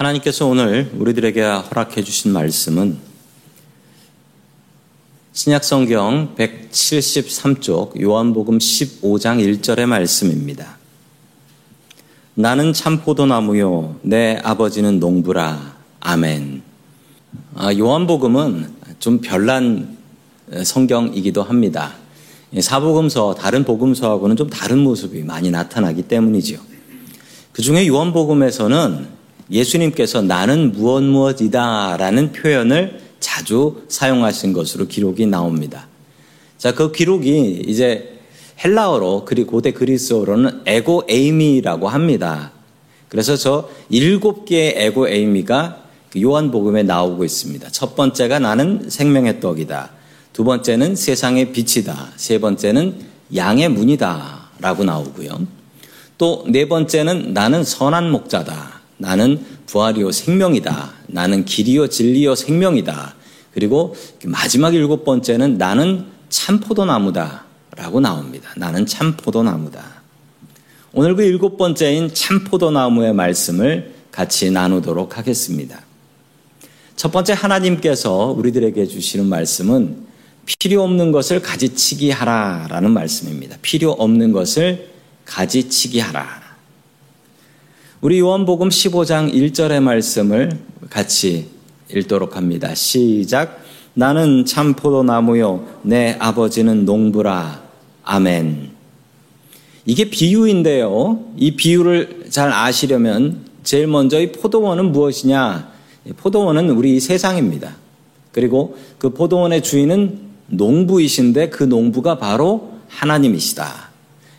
하나님께서 오늘 우리들에게 허락해 주신 말씀은 신약성경 173쪽 요한복음 15장 1절의 말씀입니다. 나는 참 포도나무요, 내 아버지는 농부라. 아멘. 아, 요한복음은 좀 별난 성경이기도 합니다. 사복음서, 다른 복음서하고는 좀 다른 모습이 많이 나타나기 때문이지요. 그 중에 요한복음에서는 예수님께서 나는 무엇 무엇이다 라는 표현을 자주 사용하신 것으로 기록이 나옵니다. 자, 그 기록이 이제 헬라어로 그리고 고대 그리스어로는 에고 에이미라고 합니다. 그래서 저 일곱 개의 에고 에이미가 그 요한복음에 나오고 있습니다. 첫 번째가 나는 생명의 떡이다. 두 번째는 세상의 빛이다. 세 번째는 양의 문이다. 라고 나오고요. 또 네 번째는 나는 선한 목자다. 나는 부활이요 생명이다. 나는 길이요 진리요 생명이다. 그리고 마지막 일곱 번째는 나는 참 포도나무다. 라고 나옵니다. 나는 참 포도나무다. 오늘 그 일곱 번째인 참 포도나무의 말씀을 같이 나누도록 하겠습니다. 첫 번째 하나님께서 우리들에게 주시는 말씀은 필요 없는 것을 가지치기 하라 라는 말씀입니다. 필요 없는 것을 가지치기 하라. 우리 요한복음 15장 1절의 말씀을 같이 읽도록 합니다. 시작. 나는 참 포도나무요. 내 아버지는 농부라. 아멘. 이게 비유인데요. 이 비유를 잘 아시려면 제일 먼저 이 포도원은 무엇이냐? 포도원은 우리 세상입니다. 그리고 그 포도원의 주인은 농부이신데 그 농부가 바로 하나님이시다.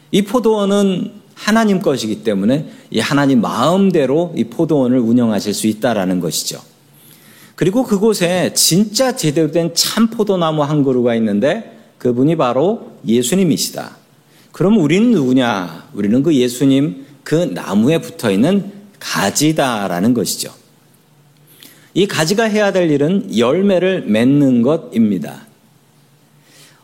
이 포도원은 하나님 것이기 때문에 이 하나님 마음대로 이 포도원을 운영하실 수 있다라는 것이죠. 그리고 그곳에 진짜 제대로 된 참 포도나무 한 그루가 있는데 그분이 바로 예수님이시다. 그럼 우리는 누구냐? 우리는 그 예수님 그 나무에 붙어 있는 가지다라는 것이죠. 이 가지가 해야 될 일은 열매를 맺는 것입니다.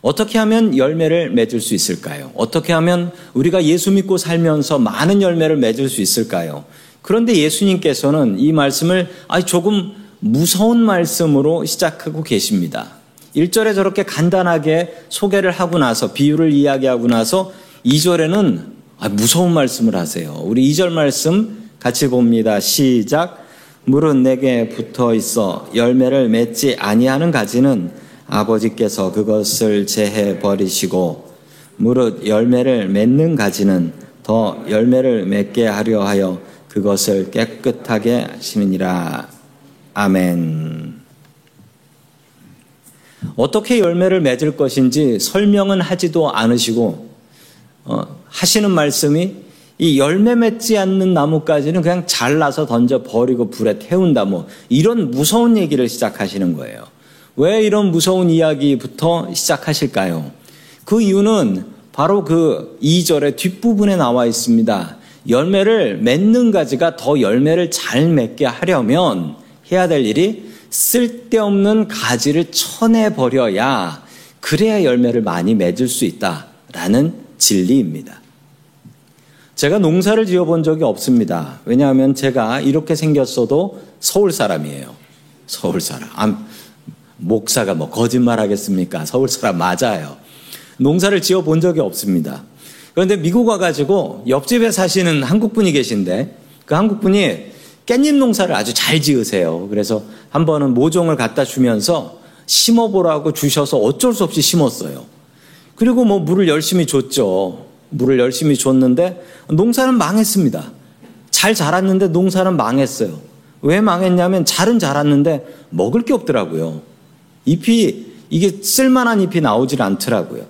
어떻게 하면 열매를 맺을 수 있을까요? 어떻게 하면 우리가 예수 믿고 살면서 많은 열매를 맺을 수 있을까요? 그런데 예수님께서는 이 말씀을 조금 무서운 말씀으로 시작하고 계십니다. 1절에 저렇게 간단하게 소개를 하고 나서 비유를 이야기하고 나서 2절에는 무서운 말씀을 하세요. 우리 2절 말씀 같이 봅니다. 시작. 물은 내게 붙어 있어 열매를 맺지 아니하는 가지는 아버지께서 그것을 제해 버리시고 무릇 열매를 맺는 가지는 더 열매를 맺게 하려 하여 그것을 깨끗하게 하시느니라. 아멘. 어떻게 열매를 맺을 것인지 설명은 하지도 않으시고 어, 하시는 말씀이 이 열매 맺지 않는 나무까지는 그냥 잘라서 던져 버리고 불에 태운다 뭐 이런 무서운 얘기를 시작하시는 거예요. 왜 이런 무서운 이야기부터 시작하실까요? 그 이유는 바로 그 2절의 뒷부분에 나와 있습니다. 열매를 맺는 가지가 더 열매를 잘 맺게 하려면 해야 될 일이 쓸데없는 가지를 쳐내버려야 그래야 열매를 많이 맺을 수 있다라는 진리입니다. 제가 농사를 지어 본 적이 없습니다. 왜냐하면 제가 이렇게 생겼어도 서울 사람이에요. 서울 사람. 목사가 뭐 거짓말 하겠습니까? 서울 사람 맞아요. 농사를 지어 본 적이 없습니다. 그런데 미국 와가지고 옆집에 사시는 한국 분이 계신데 그 한국 분이 깻잎 농사를 아주 잘 지으세요. 그래서 한 번은 모종을 갖다 주면서 심어보라고 주셔서 어쩔 수 없이 심었어요. 그리고 뭐 물을 열심히 줬죠. 물을 열심히 줬는데 농사는 망했습니다. 잘 자랐는데 농사는 망했어요. 왜 망했냐면 잘은 자랐는데 먹을 게 없더라고요. 잎이 이게 쓸만한 잎이 나오질 않더라고요.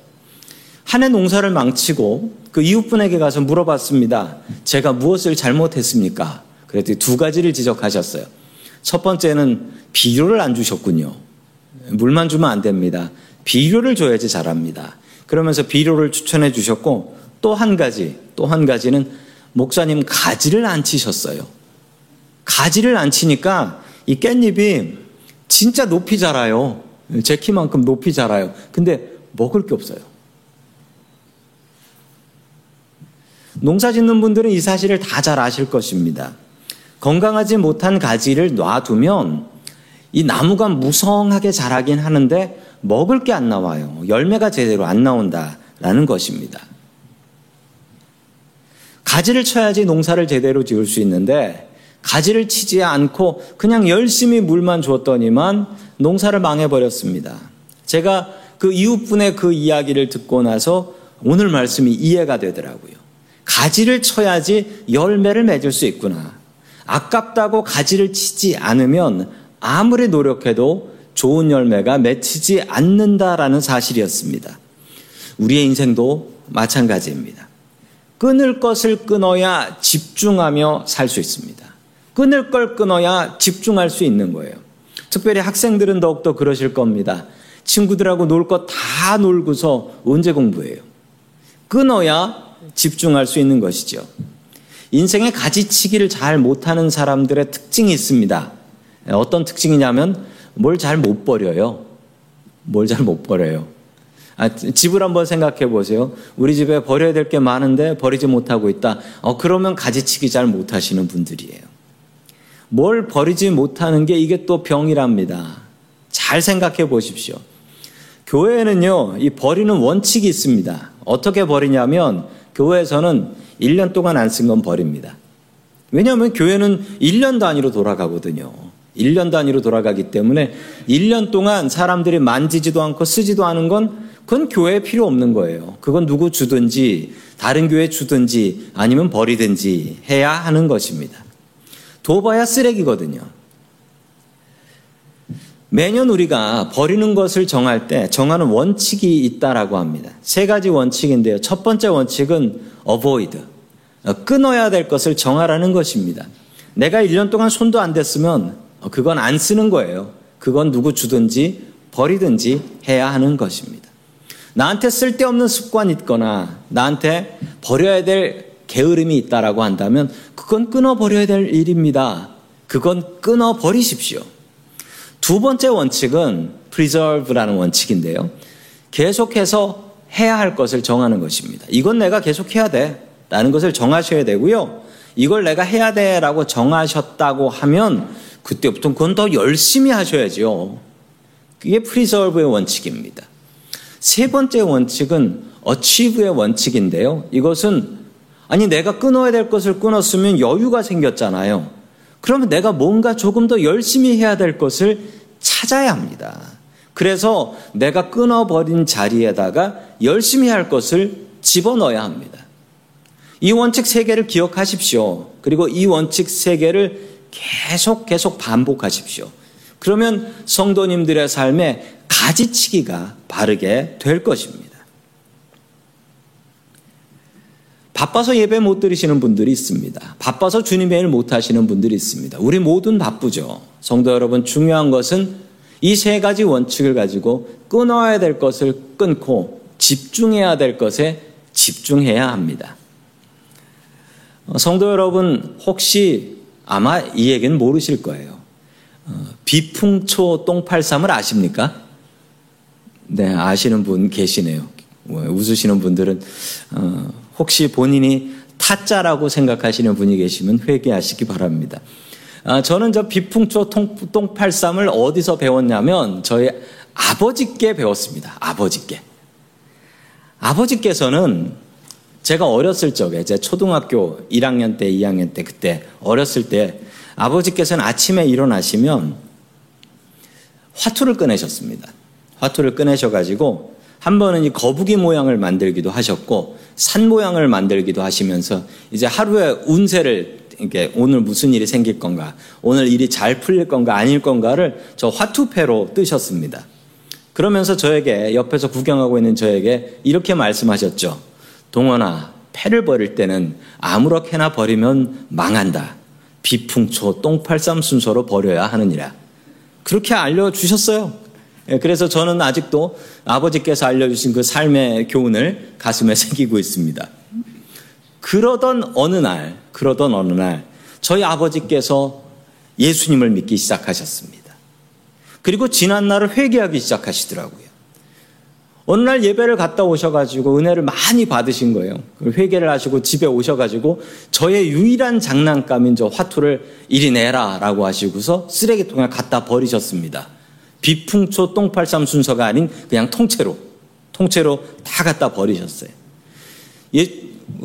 한 해 농사를 망치고 그 이웃분에게 가서 물어봤습니다. 제가 무엇을 잘못했습니까? 그랬더니 두 가지를 지적하셨어요. 첫 번째는 비료를 안 주셨군요. 물만 주면 안 됩니다. 비료를 줘야지 잘합니다. 그러면서 비료를 추천해 주셨고 또 한 가지, 또 한 가지는 목사님 가지를 안 치셨어요. 가지를 안 치니까 이 깻잎이 진짜 높이 자라요. 제 키만큼 높이 자라요. 근데 먹을 게 없어요. 농사 짓는 분들은 이 사실을 다 잘 아실 것입니다. 건강하지 못한 가지를 놔두면 이 나무가 무성하게 자라긴 하는데 먹을 게 안 나와요. 열매가 제대로 안 나온다라는 것입니다. 가지를 쳐야지 농사를 제대로 지을 수 있는데 가지를 치지 않고 그냥 열심히 물만 줬더니만 농사를 망해버렸습니다. 제가 그 이웃분의 그 이야기를 듣고 나서 오늘 말씀이 이해가 되더라고요. 가지를 쳐야지 열매를 맺을 수 있구나. 아깝다고 가지를 치지 않으면 아무리 노력해도 좋은 열매가 맺히지 않는다라는 사실이었습니다. 우리의 인생도 마찬가지입니다. 끊을 것을 끊어야 집중하며 살 수 있습니다. 끊을 걸 끊어야 집중할 수 있는 거예요. 특별히 학생들은 더욱더 그러실 겁니다. 친구들하고 놀 것 다 놀고서 언제 공부해요? 끊어야 집중할 수 있는 것이죠. 인생의 가지치기를 잘 못하는 사람들의 특징이 있습니다. 어떤 특징이냐면 뭘 잘 못 버려요. 뭘 잘 못 버려요. 아, 집을 한번 생각해 보세요. 우리 집에 버려야 될 게 많은데 버리지 못하고 있다. 어, 그러면 가지치기 잘 못하시는 분들이에요. 뭘 버리지 못하는 게 이게 또 병이랍니다. 잘 생각해 보십시오. 교회에는요, 이 버리는 원칙이 있습니다. 어떻게 버리냐면, 교회에서는 1년 동안 안 쓴 건 버립니다. 왜냐하면 교회는 1년 단위로 돌아가거든요. 1년 단위로 돌아가기 때문에 1년 동안 사람들이 만지지도 않고 쓰지도 않은 건 그건 교회에 필요 없는 거예요. 그건 누구 주든지 다른 교회 주든지 아니면 버리든지 해야 하는 것입니다. 둬봐야 쓰레기거든요. 매년 우리가 버리는 것을 정할 때 정하는 원칙이 있다라고 합니다. 세 가지 원칙인데요. 첫 번째 원칙은 avoid. 끊어야 될 것을 정하라는 것입니다. 내가 1년 동안 손도 안 댔으면 그건 안 쓰는 거예요. 그건 누구 주든지 버리든지 해야 하는 것입니다. 나한테 쓸데없는 습관이 있거나 나한테 버려야 될 게으름이 있다라고 한다면 그건 끊어버려야 될 일입니다. 그건 끊어버리십시오. 두 번째 원칙은 preserve라는 원칙인데요. 계속해서 해야 할 것을 정하는 것입니다. 이건 내가 계속 해야 돼. 라는 것을 정하셔야 되고요. 이걸 내가 해야 돼. 라고 정하셨다고 하면 그때부터 그건 더 열심히 하셔야죠. 그게 preserve의 원칙입니다. 세 번째 원칙은 achieve의 원칙인데요. 이것은 아니 내가 끊어야 될 것을 끊었으면 여유가 생겼잖아요. 그러면 내가 뭔가 조금 더 열심히 해야 될 것을 찾아야 합니다. 그래서 내가 끊어버린 자리에다가 열심히 할 것을 집어넣어야 합니다. 이 원칙 세 개를 기억하십시오. 그리고 이 원칙 세 개를 계속 계속 반복하십시오. 그러면 성도님들의 삶에 가지치기가 바르게 될 것입니다. 바빠서 예배 못 드리시는 분들이 있습니다. 바빠서 주님의 일 못 하시는 분들이 있습니다. 우리 모두는 바쁘죠. 성도 여러분, 중요한 것은 이 세 가지 원칙을 가지고 끊어야 될 것을 끊고 집중해야 될 것에 집중해야 합니다. 어, 성도 여러분, 혹시 아마 이 얘기는 모르실 거예요. 어, 비풍초 똥팔삼을 아십니까? 네, 아시는 분 계시네요. 뭐, 웃으시는 분들은 어, 혹시 본인이 타짜라고 생각하시는 분이 계시면 회개하시기 바랍니다. 아, 저는 저 비풍초 똥팔쌈을 어디서 배웠냐면 저희 아버지께 배웠습니다. 아버지께. 아버지께서는 제가 어렸을 적에 제 초등학교 1학년 때, 2학년 때 그때 어렸을 때 아버지께서는 아침에 일어나시면 화투를 꺼내셨습니다. 화투를 꺼내셔가지고 한 번은 이 거북이 모양을 만들기도 하셨고 산 모양을 만들기도 하시면서 이제 하루의 운세를 이게 오늘 무슨 일이 생길 건가, 오늘 일이 잘 풀릴 건가 아닐 건가를 저 화투패로 뜨셨습니다. 그러면서 저에게 옆에서 구경하고 있는 저에게 이렇게 말씀하셨죠. 동원아, 패를 버릴 때는 아무렇게나 버리면 망한다. 비풍초 똥팔쌈 순서로 버려야 하느니라. 그렇게 알려주셨어요. 예, 그래서 저는 아직도 아버지께서 알려주신 그 삶의 교훈을 가슴에 새기고 있습니다. 그러던 어느 날, 그러던 어느 날, 저희 아버지께서 예수님을 믿기 시작하셨습니다. 그리고 지난 날을 회개하기 시작하시더라고요. 어느 날 예배를 갔다 오셔가지고 은혜를 많이 받으신 거예요. 회개를 하시고 집에 오셔가지고 저의 유일한 장난감인 저 화투를 이리 내라 라고 하시고서 쓰레기통에 갖다 버리셨습니다. 비풍초 똥팔삼 순서가 아닌 그냥 통째로, 통째로 다 갖다 버리셨어요. 예,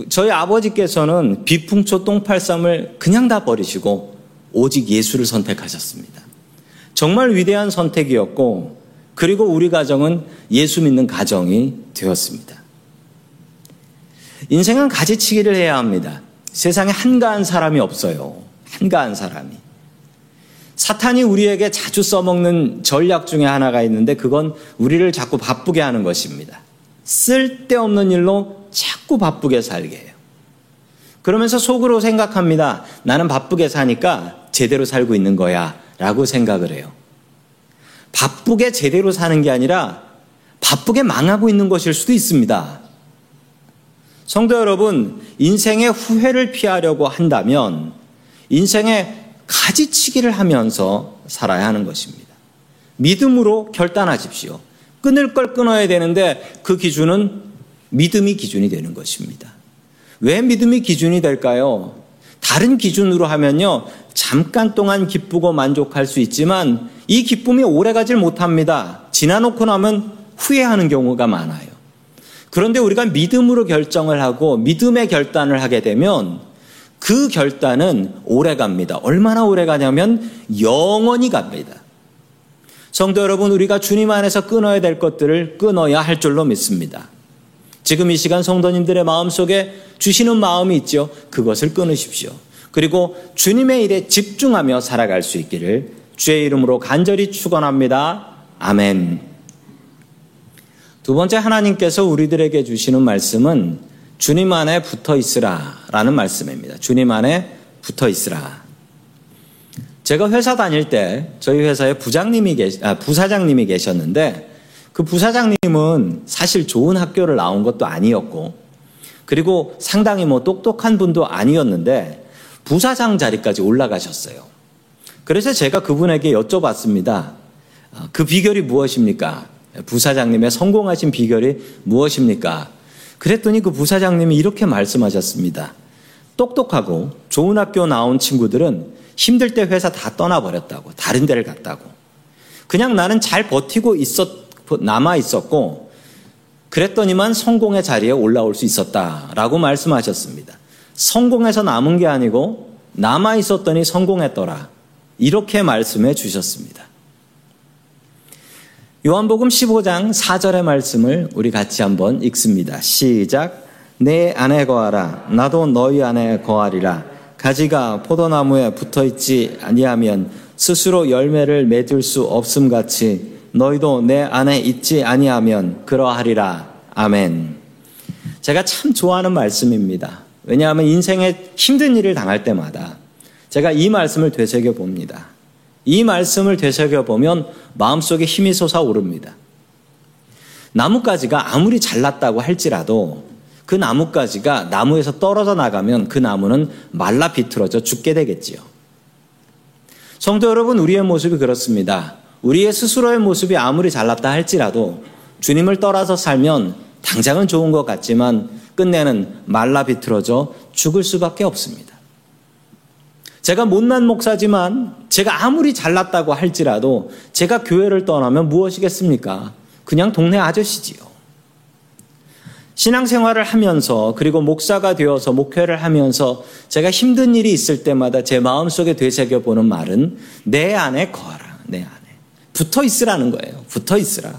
저희 아버지께서는 비풍초 똥팔삼을 그냥 다 버리시고 오직 예수를 선택하셨습니다. 정말 위대한 선택이었고 그리고 우리 가정은 예수 믿는 가정이 되었습니다. 인생은 가지치기를 해야 합니다. 세상에 한가한 사람이 없어요. 한가한 사람이. 사탄이 우리에게 자주 써먹는 전략 중에 하나가 있는데 그건 우리를 자꾸 바쁘게 하는 것입니다. 쓸데없는 일로 자꾸 바쁘게 살게 해요. 그러면서 속으로 생각합니다. 나는 바쁘게 사니까 제대로 살고 있는 거야. 라고 생각을 해요. 바쁘게 제대로 사는 게 아니라 바쁘게 망하고 있는 것일 수도 있습니다. 성도 여러분, 인생의 후회를 피하려고 한다면 인생의 가지치기를 하면서 살아야 하는 것입니다. 믿음으로 결단하십시오. 끊을 걸 끊어야 되는데 그 기준은 믿음이 기준이 되는 것입니다. 왜 믿음이 기준이 될까요? 다른 기준으로 하면요. 잠깐 동안 기쁘고 만족할 수 있지만 이 기쁨이 오래 가질 못합니다. 지나놓고 나면 후회하는 경우가 많아요. 그런데 우리가 믿음으로 결정을 하고 믿음의 결단을 하게 되면 그 결단은 오래 갑니다. 얼마나 오래 가냐면 영원히 갑니다. 성도 여러분, 우리가 주님 안에서 끊어야 될 것들을 끊어야 할 줄로 믿습니다. 지금 이 시간 성도님들의 마음 속에 주시는 마음이 있죠. 그것을 끊으십시오. 그리고 주님의 일에 집중하며 살아갈 수 있기를 주의 이름으로 간절히 축원합니다. 아멘. 두 번째 하나님께서 우리들에게 주시는 말씀은 주님 안에 붙어 있으라 라는 말씀입니다. 주님 안에 붙어 있으라. 제가 회사 다닐 때 저희 회사에 부장님이 계시, 아, 부사장님이 계셨는데 그 부사장님은 사실 좋은 학교를 나온 것도 아니었고 그리고 상당히 뭐 똑똑한 분도 아니었는데 부사장 자리까지 올라가셨어요. 그래서 제가 그분에게 여쭤봤습니다. 어, 그 비결이 무엇입니까? 부사장님의 성공하신 비결이 무엇입니까? 그랬더니 그 부사장님이 이렇게 말씀하셨습니다. 똑똑하고 좋은 학교 나온 친구들은 힘들 때 회사 다 떠나버렸다고. 다른 데를 갔다고. 그냥 나는 잘 버티고 있었, 남아 있었고, 그랬더니만 성공의 자리에 올라올 수 있었다라고 말씀하셨습니다. 성공해서 남은 게 아니고 남아 있었더니 성공했더라. 이렇게 말씀해 주셨습니다. 요한복음 15장 4절의 말씀을 우리 같이 한번 읽습니다. 시작. 내 안에 거하라. 나도 너희 안에 거하리라. 가지가 포도나무에 붙어 있지 아니하면 스스로 열매를 맺을 수 없음 같이 너희도 내 안에 있지 아니하면 그러하리라. 아멘. 제가 참 좋아하는 말씀입니다. 왜냐하면 인생에 힘든 일을 당할 때마다 제가 이 말씀을 되새겨 봅니다. 이 말씀을 되새겨 보면 마음속에 힘이 솟아오릅니다. 나뭇가지가 아무리 잘났다고 할지라도 그 나뭇가지가 나무에서 떨어져 나가면 그 나무는 말라 비틀어져 죽게 되겠지요. 성도 여러분, 우리의 모습이 그렇습니다. 우리의 스스로의 모습이 아무리 잘났다 할지라도 주님을 떠나서 살면 당장은 좋은 것 같지만 끝내는 말라 비틀어져 죽을 수밖에 없습니다. 제가 못난 목사지만 제가 아무리 잘났다고 할지라도 제가 교회를 떠나면 무엇이겠습니까? 그냥 동네 아저씨지요. 신앙생활을 하면서 그리고 목사가 되어서 목회를 하면서 제가 힘든 일이 있을 때마다 제 마음속에 되새겨 보는 말은 내 안에 거하라. 내 안에. 붙어 있으라는 거예요. 붙어 있으라.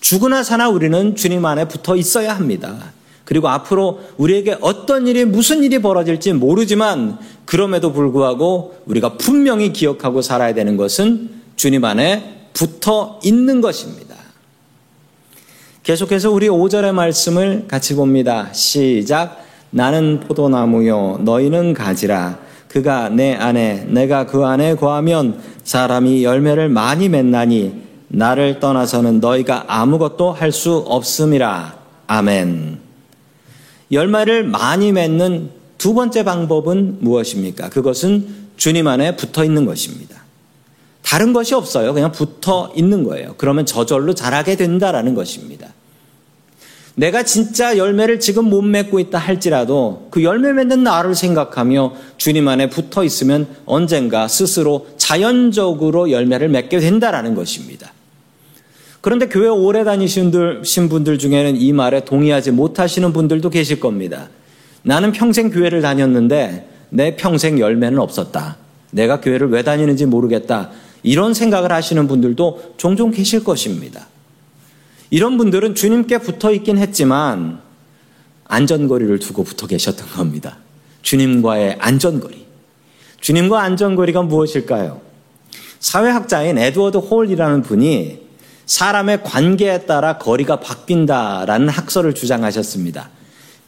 죽으나 사나 우리는 주님 안에 붙어 있어야 합니다. 그리고 앞으로 우리에게 어떤 일이 무슨 일이 벌어질지 모르지만 그럼에도 불구하고 우리가 분명히 기억하고 살아야 되는 것은 주님 안에 붙어 있는 것입니다. 계속해서 우리 5절의 말씀을 같이 봅니다. 시작. 나는 포도나무요, 너희는 가지라. 그가 내 안에, 내가 그 안에 거하면 사람이 열매를 많이 맺나니 나를 떠나서는 너희가 아무것도 할 수 없음이라. 아멘. 열매를 많이 맺는 두 번째 방법은 무엇입니까? 그것은 주님 안에 붙어 있는 것입니다. 다른 것이 없어요. 그냥 붙어 있는 거예요. 그러면 저절로 자라게 된다라는 것입니다. 내가 진짜 열매를 지금 못 맺고 있다 할지라도 그 열매 맺는 나를 생각하며 주님 안에 붙어 있으면 언젠가 스스로 자연적으로 열매를 맺게 된다라는 것입니다. 그런데 교회 오래 다니신 분들 중에는 이 말에 동의하지 못하시는 분들도 계실 겁니다. 나는 평생 교회를 다녔는데 내 평생 열매는 없었다. 내가 교회를 왜 다니는지 모르겠다. 이런 생각을 하시는 분들도 종종 계실 것입니다. 이런 분들은 주님께 붙어 있긴 했지만 안전거리를 두고 붙어 계셨던 겁니다. 주님과의 안전거리. 주님과 안전거리가 무엇일까요? 사회학자인 에드워드 홀이라는 분이 사람의 관계에 따라 거리가 바뀐다라는 학설을 주장하셨습니다.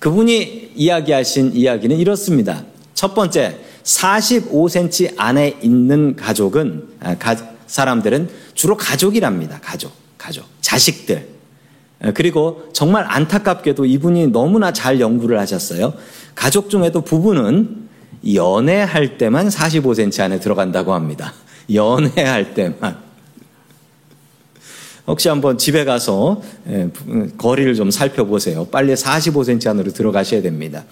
그분이 이야기하신 이야기는 이렇습니다. 첫 번째, 45cm 안에 있는 가족은, 아, 사람들은 주로 가족이랍니다. 가족, 가족, 자식들. 아, 그리고 정말 안타깝게도 이분이 너무나 잘 연구를 하셨어요. 가족 중에도 부부는 연애할 때만 45cm 안에 들어간다고 합니다. 연애할 때만. 혹시 한번 집에 가서 예, 거리를 좀 살펴보세요. 빨리 45cm 안으로 들어가셔야 됩니다.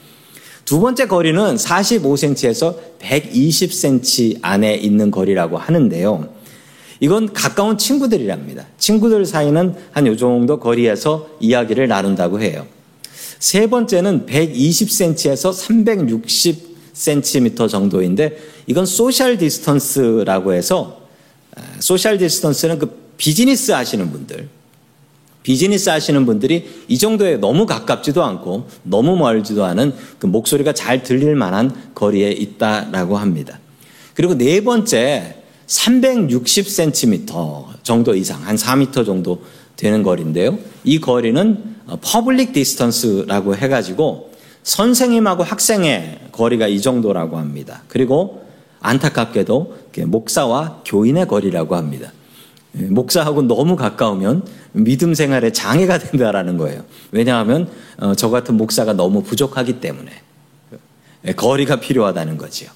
두 번째 거리는 45cm에서 120cm 안에 있는 거리라고 하는데요. 이건 가까운 친구들이랍니다. 친구들 사이는 한 요 정도 거리에서 이야기를 나눈다고 해요. 세 번째는 120cm에서 360cm 정도인데 이건 social distance라고 해서 아, social distance는 그 비즈니스 하시는 분들, 비즈니스 하시는 분들이 이 정도에 너무 가깝지도 않고 너무 멀지도 않은 그 목소리가 잘 들릴 만한 거리에 있다라고 합니다. 그리고 네 번째 360cm 정도 이상, 한 4m 정도 되는 거리인데요. 이 거리는 public distance라고 해가지고 선생님하고 학생의 거리가 이 정도라고 합니다. 그리고 안타깝게도 목사와 교인의 거리라고 합니다. 예, 목사하고 너무 가까우면 믿음 생활에 장애가 된다라는 거예요. 왜냐하면 어, 저 같은 목사가 너무 부족하기 때문에 예, 거리가 필요하다는 거지요.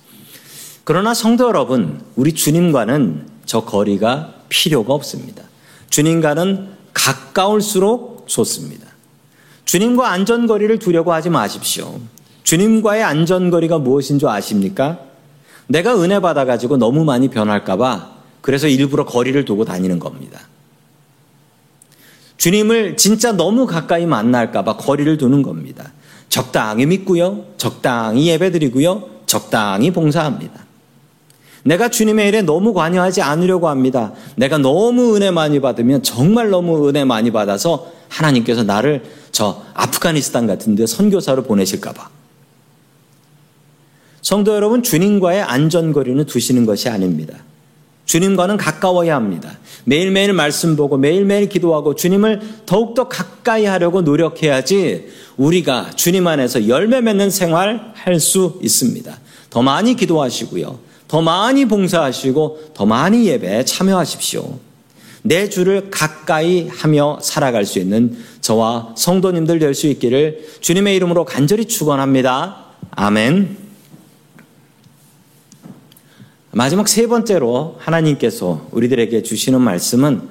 그러나 성도 여러분, 우리 주님과는 저 거리가 필요가 없습니다. 주님과는 가까울수록 좋습니다. 주님과 안전거리를 두려고 하지 마십시오. 주님과의 안전거리가 무엇인 줄 아십니까? 내가 은혜 받아가지고 너무 많이 변할까봐 그래서 일부러 거리를 두고 다니는 겁니다. 주님을 진짜 너무 가까이 만날까봐 거리를 두는 겁니다. 적당히 믿고요. 적당히 예배드리고요. 적당히 봉사합니다. 내가 주님의 일에 너무 관여하지 않으려고 합니다. 내가 너무 은혜 많이 받으면 정말 너무 은혜 많이 받아서 하나님께서 나를 저 아프가니스탄 같은 데 선교사로 보내실까봐. 성도 여러분, 주님과의 안전거리는 두시는 것이 아닙니다. 주님과는 가까워야 합니다. 매일매일 말씀 보고 매일매일 기도하고 주님을 더욱더 가까이 하려고 노력해야지 우리가 주님 안에서 열매 맺는 생활 할 수 있습니다. 더 많이 기도하시고요. 더 많이 봉사하시고 더 많이 예배에 참여하십시오. 내 주를 가까이 하며 살아갈 수 있는 저와 성도님들 될 수 있기를 주님의 이름으로 간절히 축원합니다. 아멘. 마지막 세 번째로 하나님께서 우리들에게 주시는 말씀은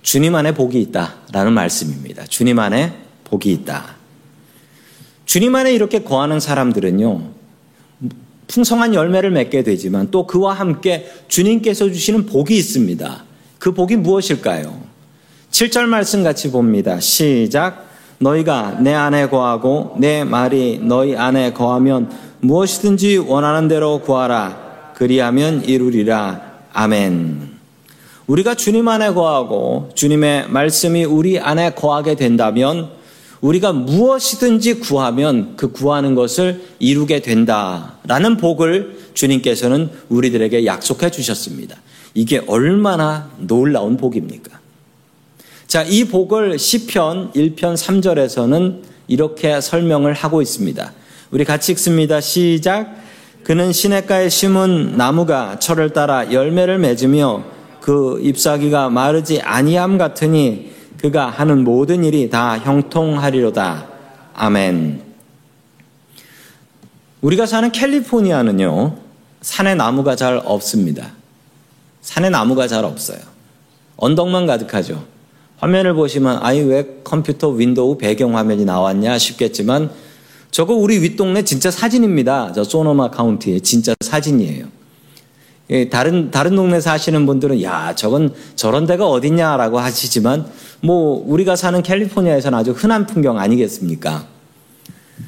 주님 안에 복이 있다라는 말씀입니다. 주님 안에 복이 있다. 주님 안에 이렇게 거하는 사람들은요, 풍성한 열매를 맺게 되지만 또 그와 함께 주님께서 주시는 복이 있습니다. 그 복이 무엇일까요? 7절 말씀 같이 봅니다. 시작. 너희가 내 안에 거하고 내 말이 너희 안에 거하면 무엇이든지 원하는 대로 구하라. 그리하면 이루리라. 아멘. 우리가 주님 안에 거하고 주님의 말씀이 우리 안에 거하게 된다면 우리가 무엇이든지 구하면 그 구하는 것을 이루게 된다라는 복을 주님께서는 우리들에게 약속해 주셨습니다. 이게 얼마나 놀라운 복입니까? 자, 이 복을 시편 1편 3절에서는 이렇게 설명을 하고 있습니다. 우리 같이 읽습니다. 시작. 그는 시냇가에 심은 나무가 철을 따라 열매를 맺으며 그 잎사귀가 마르지 아니함 같으니 그가 하는 모든 일이 다 형통하리로다. 아멘. 우리가 사는 캘리포니아는요, 산에 나무가 잘 없습니다. 산에 나무가 잘 없어요. 언덕만 가득하죠. 화면을 보시면 아니 왜 컴퓨터 윈도우 배경 화면이 나왔냐 싶겠지만 저거 우리 윗동네 진짜 사진입니다. 저 소노마 카운티의 진짜 사진이에요. 예, 다른 다른 동네 사시는 분들은 야 저건 저런 데가 어딨냐라고 하시지만 뭐 우리가 사는 캘리포니아에서는 아주 흔한 풍경 아니겠습니까?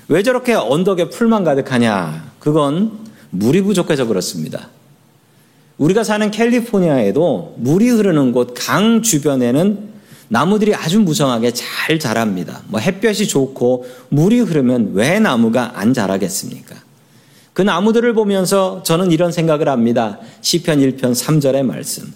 왜 저렇게 언덕에 풀만 가득하냐? 그건 물이 부족해서 그렇습니다. 우리가 사는 캘리포니아에도 물이 흐르는 곳 강 주변에는 나무들이 아주 무성하게 잘 자랍니다. 뭐 햇볕이 좋고 물이 흐르면 왜 나무가 안 자라겠습니까? 그 나무들을 보면서 저는 이런 생각을 합니다. 시편 1편 3절의 말씀.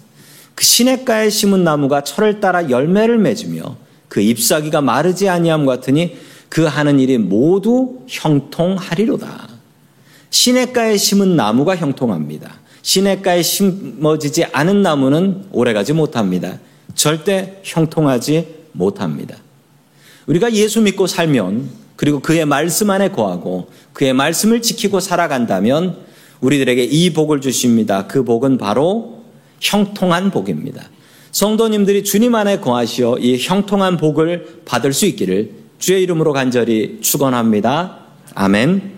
그 시냇가에 심은 나무가 철을 따라 열매를 맺으며 그 잎사귀가 마르지 아니함 같으니 그 하는 일이 모두 형통하리로다. 시냇가에 심은 나무가 형통합니다. 시냇가에 심어지지 않은 나무는 오래가지 못합니다. 절대 형통하지 못합니다. 우리가 예수 믿고 살면 그리고 그의 말씀 안에 거하고 그의 말씀을 지키고 살아간다면 우리들에게 이 복을 주십니다. 그 복은 바로 형통한 복입니다. 성도님들이 주님 안에 거하시어 이 형통한 복을 받을 수 있기를 주의 이름으로 간절히 축원합니다. 아멘.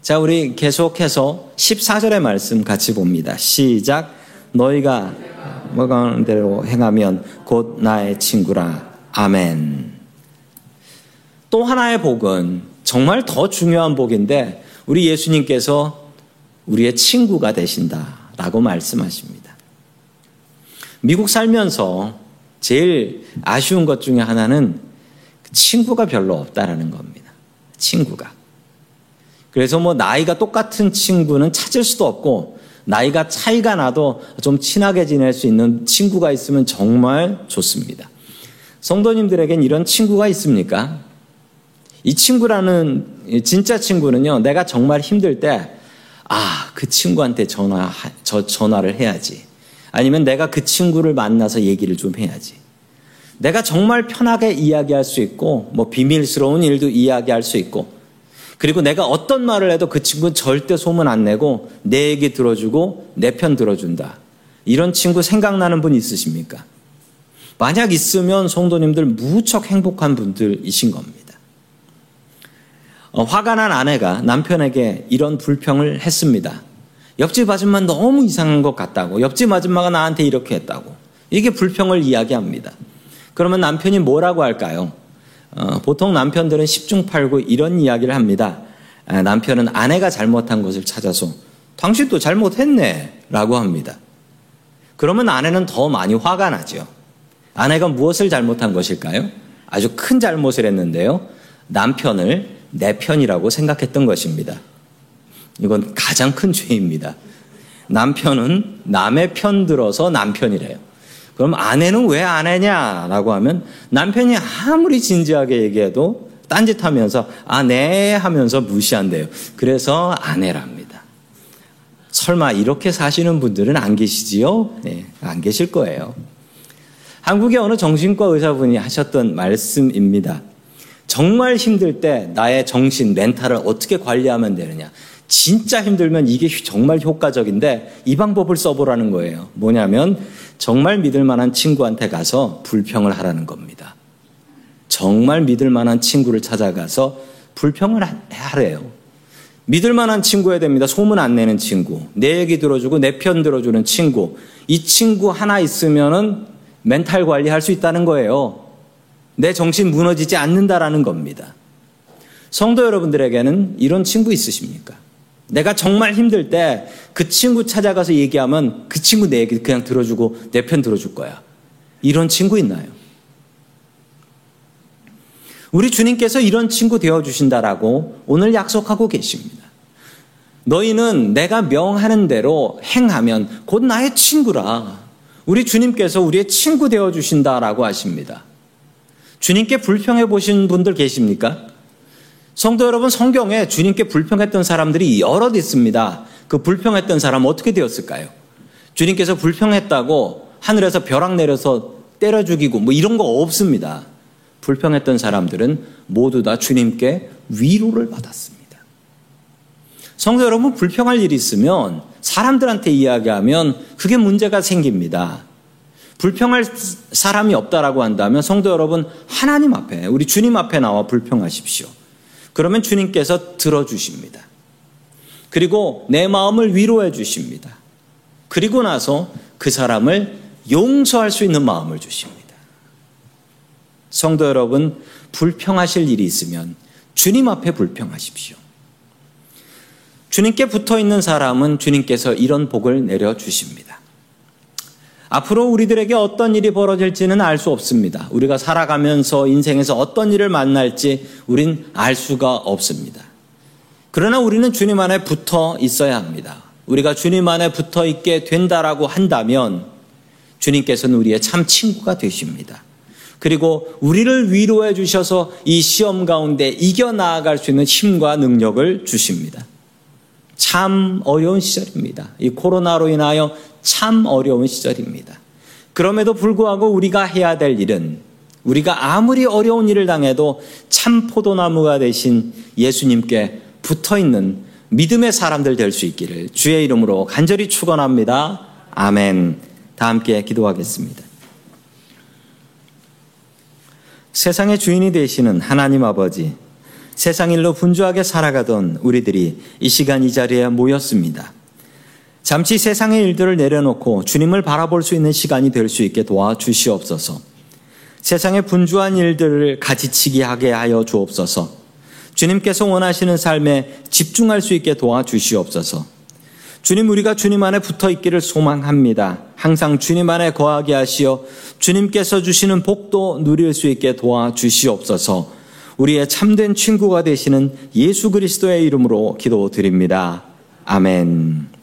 자, 우리 계속해서 14절의 말씀 같이 봅니다. 시작. 너희가 먹은 대로 행하면 곧 나의 친구라. 아멘. 또 하나의 복은 정말 더 중요한 복인데 우리 예수님께서 우리의 친구가 되신다라고 말씀하십니다. 미국 살면서 제일 아쉬운 것 중에 하나는 친구가 별로 없다라는 겁니다. 친구가. 그래서 뭐 나이가 똑같은 친구는 찾을 수도 없고 나이가 차이가 나도 좀 친하게 지낼 수 있는 친구가 있으면 정말 좋습니다. 성도님들에겐 이런 친구가 있습니까? 이 친구라는 진짜 친구는요. 내가 정말 힘들 때 아, 그 친구한테 전화 저 전화를 해야지. 아니면 내가 그 친구를 만나서 얘기를 좀 해야지. 내가 정말 편하게 이야기할 수 있고 뭐 비밀스러운 일도 이야기할 수 있고 그리고 내가 어떤 말을 해도 그 친구는 절대 소문 안 내고 내 얘기 들어주고 내 편 들어준다. 이런 친구 생각나는 분 있으십니까? 만약 있으면 성도님들 무척 행복한 분들이신 겁니다. 어, 화가 난 아내가 남편에게 이런 불평을 했습니다. 옆집 아줌마 너무 이상한 것 같다고. 옆집 아줌마가 나한테 이렇게 했다고. 이게 불평을 이야기합니다. 그러면 남편이 뭐라고 할까요? 어, 보통 남편들은 10중 8구 이런 이야기를 합니다. 아, 남편은 아내가 잘못한 것을 찾아서 당신도 잘못했네 라고 합니다. 그러면 아내는 더 많이 화가 나죠. 아내가 무엇을 잘못한 것일까요? 아주 큰 잘못을 했는데요. 남편을 내 편이라고 생각했던 것입니다. 이건 가장 큰 죄입니다. 남편은 남의 편 들어서 남편이래요. 그럼 아내는 왜 아내냐라고 하면 남편이 아무리 진지하게 얘기해도 딴짓하면서 아, 네 하면서 무시한대요. 그래서 아내랍니다. 설마 이렇게 사시는 분들은 안 계시지요? 네, 안 계실 거예요. 한국의 어느 정신과 의사분이 하셨던 말씀입니다. 정말 힘들 때 나의 정신, 멘탈을 어떻게 관리하면 되느냐. 진짜 힘들면 이게 정말 효과적인데 이 방법을 써보라는 거예요. 뭐냐면 정말 믿을 만한 친구한테 가서 불평을 하라는 겁니다. 정말 믿을 만한 친구를 찾아가서 불평을 하래요. 믿을 만한 친구여야 됩니다. 소문 안 내는 친구. 내 얘기 들어주고 내 편 들어주는 친구. 이 친구 하나 있으면은 멘탈 관리할 수 있다는 거예요. 내 정신 무너지지 않는다라는 겁니다. 성도 여러분들에게는 이런 친구 있으십니까? 내가 정말 힘들 때 그 친구 찾아가서 얘기하면 그 친구 내 얘기 그냥 들어주고 내 편 들어줄 거야. 이런 친구 있나요? 우리 주님께서 이런 친구 되어주신다라고 오늘 약속하고 계십니다. 너희는 내가 명하는 대로 행하면 곧 나의 친구라. 우리 주님께서 우리의 친구 되어주신다라고 하십니다. 주님께 불평해 보신 분들 계십니까? 성도 여러분, 성경에 주님께 불평했던 사람들이 여럿 있습니다. 그 불평했던 사람 어떻게 되었을까요? 주님께서 불평했다고 하늘에서 벼락 내려서 때려 죽이고 뭐 이런 거 없습니다. 불평했던 사람들은 모두 다 주님께 위로를 받았습니다. 성도 여러분, 불평할 일이 있으면 사람들한테 이야기하면 그게 문제가 생깁니다. 불평할 사람이 없다라고 한다면 성도 여러분 하나님 앞에 우리 주님 앞에 나와 불평하십시오. 그러면 주님께서 들어주십니다. 그리고 내 마음을 위로해 주십니다. 그리고 나서 그 사람을 용서할 수 있는 마음을 주십니다. 성도 여러분, 불평하실 일이 있으면 주님 앞에 불평하십시오. 주님께 붙어 있는 사람은 주님께서 이런 복을 내려 주십니다. 앞으로 우리들에게 어떤 일이 벌어질지는 알 수 없습니다. 우리가 살아가면서 인생에서 어떤 일을 만날지 우린 알 수가 없습니다. 그러나 우리는 주님 안에 붙어 있어야 합니다. 우리가 주님 안에 붙어 있게 된다라고 한다면 주님께서는 우리의 참 친구가 되십니다. 그리고 우리를 위로해 주셔서 이 시험 가운데 이겨 나아갈 수 있는 힘과 능력을 주십니다. 참 어려운 시절입니다. 이 코로나로 인하여 참 어려운 시절입니다. 그럼에도 불구하고 우리가 해야 될 일은 우리가 아무리 어려운 일을 당해도 참 포도나무가 되신 예수님께 붙어 있는 믿음의 사람들 될 수 있기를 주의 이름으로 간절히 축원합니다. 아멘. 다 함께 기도하겠습니다. 세상의 주인이 되시는 하나님 아버지, 세상 일로 분주하게 살아가던 우리들이 이 시간 이 자리에 모였습니다. 잠시 세상의 일들을 내려놓고 주님을 바라볼 수 있는 시간이 될 수 있게 도와주시옵소서. 세상의 분주한 일들을 가지치기 하게 하여 주옵소서. 주님께서 원하시는 삶에 집중할 수 있게 도와주시옵소서. 주님, 우리가 주님 안에 붙어 있기를 소망합니다. 항상 주님 안에 거하게 하시어 주님께서 주시는 복도 누릴 수 있게 도와주시옵소서. 우리의 참된 친구가 되시는 예수 그리스도의 이름으로 기도드립니다. 아멘.